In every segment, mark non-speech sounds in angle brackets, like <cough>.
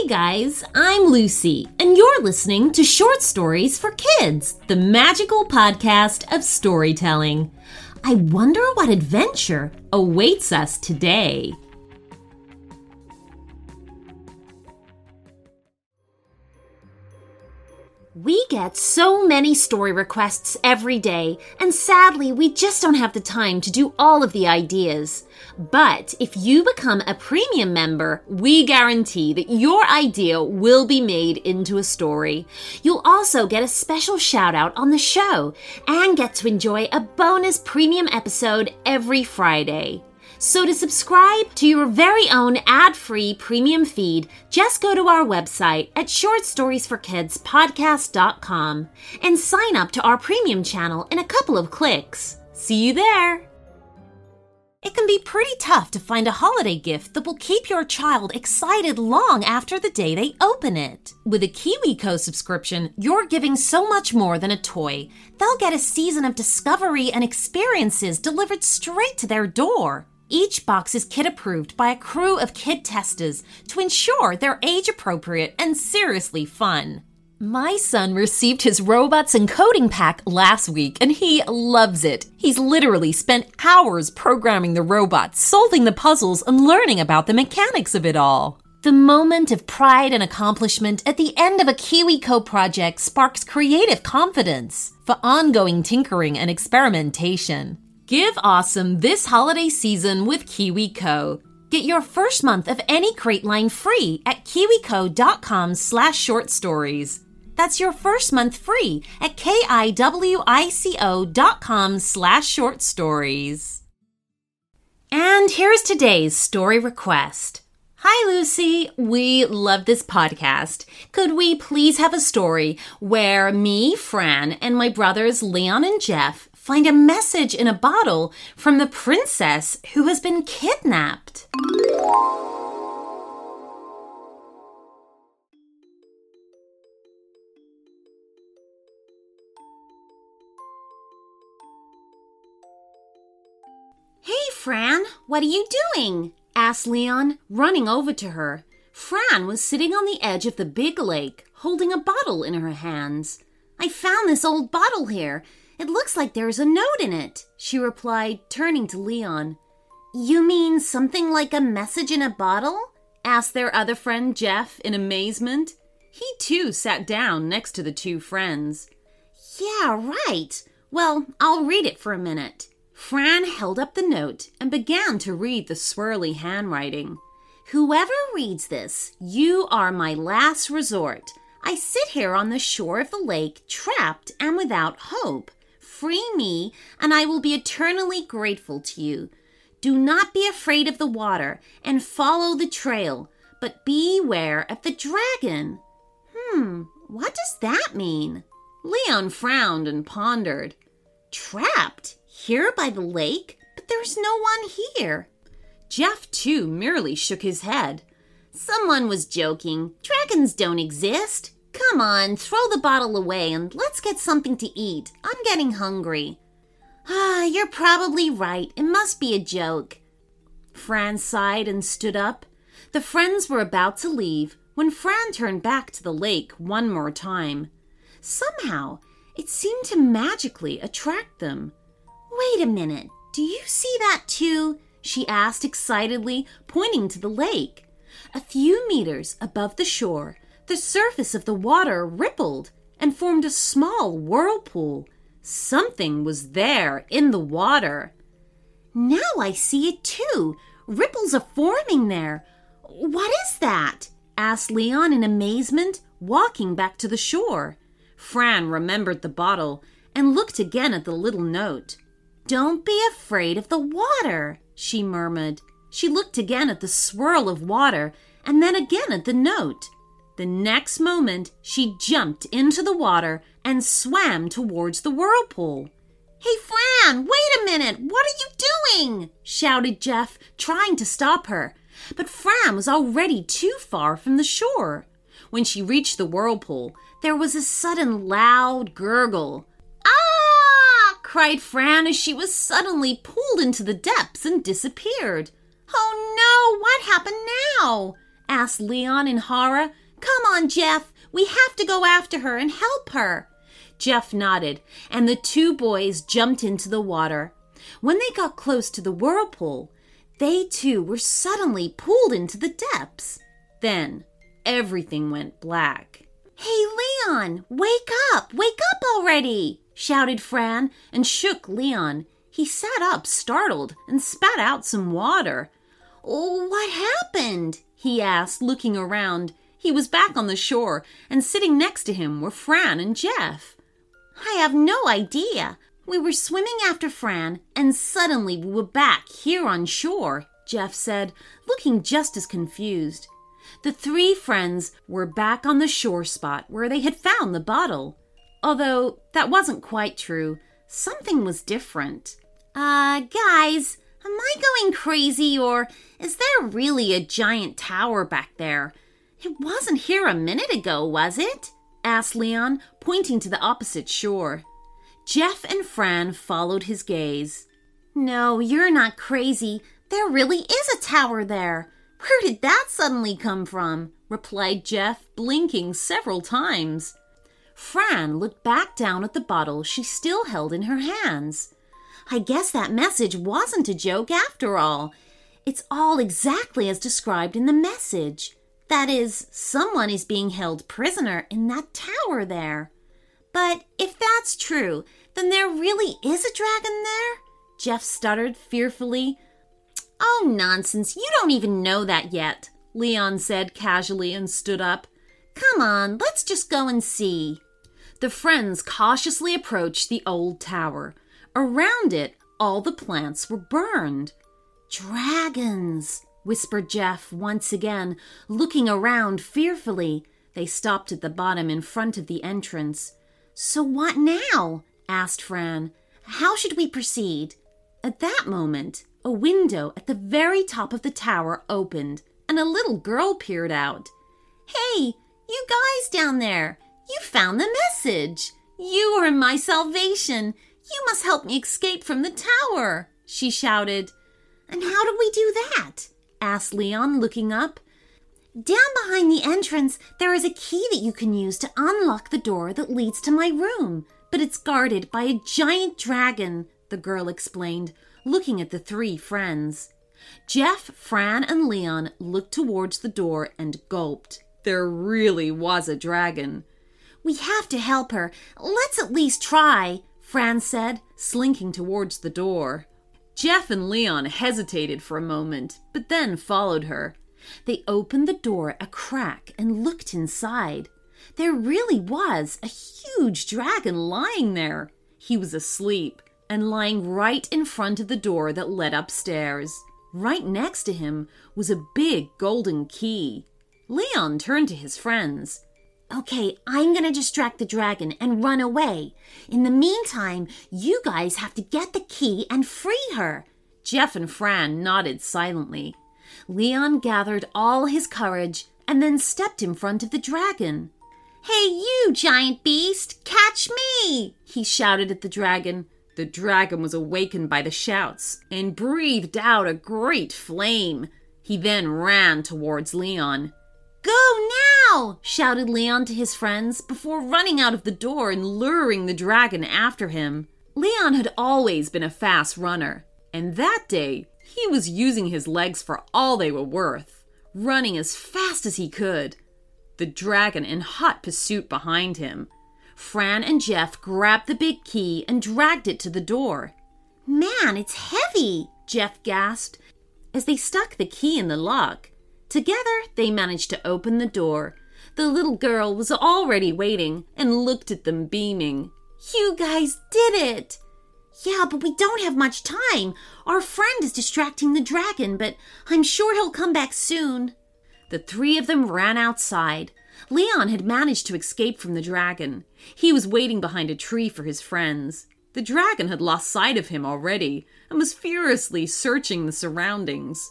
Hey guys, I'm Lucy, and you're listening to Short Stories for Kids, the magical podcast of storytelling. I wonder what adventure awaits us today. We get so many story requests every day, and sadly, we just don't have the time to do all of the ideas. But if you become a premium member, we guarantee that your idea will be made into a story. You'll also get a special shout out on the show and get to enjoy a bonus premium episode every Friday. So, to subscribe to your very own ad free premium feed, just go to our website at shortstoriesforkidspodcast.com and sign up to our premium channel in a couple of clicks. See you there! It can be pretty tough to find a holiday gift that will keep your child excited long after the day they open it. With a KiwiCo subscription, you're giving so much more than a toy. They'll get a season of discovery and experiences delivered straight to their door. Each box is kid approved by a crew of kid testers to ensure they're age appropriate and seriously fun. My son received his robots and coding pack last week and he loves it. He's literally spent hours programming the robots, solving the puzzles, and learning about the mechanics of it all. The moment of pride and accomplishment at the end of a KiwiCo project sparks creative confidence for ongoing tinkering and experimentation. Give awesome this holiday season with KiwiCo. Get your first month of any crate line free at kiwico.com slash short stories. That's your first month free at kiwico.com slash short stories. And here's today's story request. Hi, Lucy. We love this podcast. Could we please have a story where me, Fran, and my brothers Leon and Jeff find a message in a bottle from the princess who has been kidnapped? Hey, Fran, what are you doing? asked Leon, running over to her. Fran was sitting on the edge of the big lake, holding a bottle in her hands. I found this old bottle here. It looks like there's a note in it, she replied, turning to Leon. You mean something like a message in a bottle? asked their other friend Jeff in amazement. He too sat down next to the two friends. Yeah, right. Well, I'll read it for a minute. Fran held up the note and began to read the swirly handwriting. Whoever reads this, you are my last resort. I sit here on the shore of the lake, trapped and without hope. Free me, and I will be eternally grateful to you. Do not be afraid of the water and follow the trail, but beware of the dragon. Hmm, what does that mean? Leon frowned and pondered. Trapped? Here by the lake? But there's no one here. Jeff, too, merely shook his head. Someone was joking. Dragons don't exist. Come on, throw the bottle away and let's get something to eat. I'm getting hungry. Ah, you're probably right. It must be a joke. Fran sighed and stood up. The friends were about to leave when Fran turned back to the lake one more time. Somehow, it seemed to magically attract them. Wait a minute. Do you see that too? she asked excitedly, pointing to the lake. A few meters above the shore, the surface of the water rippled and formed a small whirlpool. Something was there in the water. Now I see it too. Ripples are forming there. What is that? asked Leon in amazement, walking back to the shore. Fran remembered the bottle and looked again at the little note. Don't be afraid of the water, she murmured. She looked again at the swirl of water and then again at the note. The next moment, she jumped into the water and swam towards the whirlpool. Hey, Fran, wait a minute! What are you doing? shouted Jeff, trying to stop her. But Fran was already too far from the shore. When she reached the whirlpool, there was a sudden loud gurgle. Ah! cried Fran as she was suddenly pulled into the depths and disappeared. Oh no, what happened now? asked Leon in horror. Come on, Jeff. We have to go after her and help her. Jeff nodded, and the two boys jumped into the water. When they got close to the whirlpool, they too were suddenly pulled into the depths. Then everything went black. Hey, Leon, wake up! Wake up already! shouted Fran and shook Leon. He sat up, startled, and spat out some water. Oh, what happened? he asked, looking around. He was back on the shore, and sitting next to him were Fran and Jeff. I have no idea. We were swimming after Fran, and suddenly we were back here on shore, Jeff said, looking just as confused. The three friends were back on the shore spot where they had found the bottle. Although that wasn't quite true, something was different. Uh, guys, am I going crazy or is there really a giant tower back there? It wasn't here a minute ago, was it? asked Leon, pointing to the opposite shore. Jeff and Fran followed his gaze. No, you're not crazy. There really is a tower there. Where did that suddenly come from? replied Jeff, blinking several times. Fran looked back down at the bottle she still held in her hands. I guess that message wasn't a joke after all. It's all exactly as described in the message. That is, someone is being held prisoner in that tower there. But if that's true, then there really is a dragon there? Jeff stuttered fearfully. Oh, nonsense. You don't even know that yet, Leon said casually and stood up. Come on, let's just go and see. The friends cautiously approached the old tower. Around it, all the plants were burned. Dragons, whispered Jeff once again, looking around fearfully. They stopped at the bottom in front of the entrance. So what now? asked Fran. How should we proceed? At that moment, a window at the very top of the tower opened, and a little girl peered out. Hey, you guys down there! You found the message! You are my salvation! You must help me escape from the tower! she shouted. And how do we do that? Asked Leon, looking up. Down behind the entrance, there is a key that you can use to unlock the door that leads to my room, but it's guarded by a giant dragon, the girl explained, looking at the three friends. Jeff, Fran, and Leon looked towards the door and gulped. There really was a dragon. We have to help her. Let's at least try, Fran said, slinking towards the door. Jeff and Leon hesitated for a moment, but then followed her. They opened the door a crack and looked inside. There really was a huge dragon lying there. He was asleep and lying right in front of the door that led upstairs. Right next to him was a big golden key. Leon turned to his friends. Okay, I'm gonna distract the dragon and run away. In the meantime, you guys have to get the key and free her. Jeff and Fran nodded silently. Leon gathered all his courage and then stepped in front of the dragon. Hey, you giant beast, catch me! he shouted at the dragon. The dragon was awakened by the shouts and breathed out a great flame. He then ran towards Leon. Now! shouted Leon to his friends before running out of the door and luring the dragon after him. Leon had always been a fast runner, and that day he was using his legs for all they were worth, running as fast as he could. The dragon in hot pursuit behind him. Fran and Jeff grabbed the big key and dragged it to the door. Man, it's heavy, Jeff gasped as they stuck the key in the lock. Together, they managed to open the door. The little girl was already waiting and looked at them beaming. You guys did it! Yeah, but we don't have much time. Our friend is distracting the dragon, but I'm sure he'll come back soon. The three of them ran outside. Leon had managed to escape from the dragon. He was waiting behind a tree for his friends. The dragon had lost sight of him already and was furiously searching the surroundings.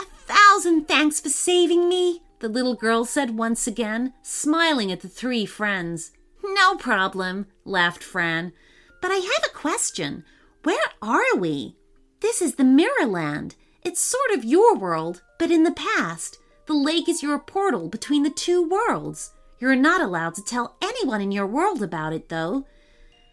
A thousand thanks for saving me, the little girl said once again, smiling at the three friends. No problem, laughed Fran. But I have a question. Where are we? This is the Mirrorland. It's sort of your world, but in the past. The lake is your portal between the two worlds. You're not allowed to tell anyone in your world about it, though.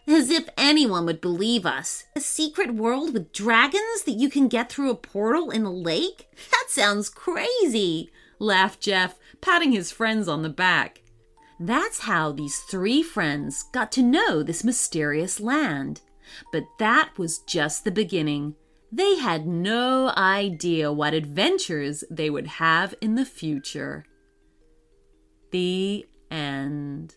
As if anyone would believe us. A secret world with dragons that you can get through a portal in a lake? <laughs> That sounds crazy, laughed Jeff, patting his friends on the back. That's how these three friends got to know this mysterious land. But that was just the beginning. They had no idea what adventures they would have in the future. The end.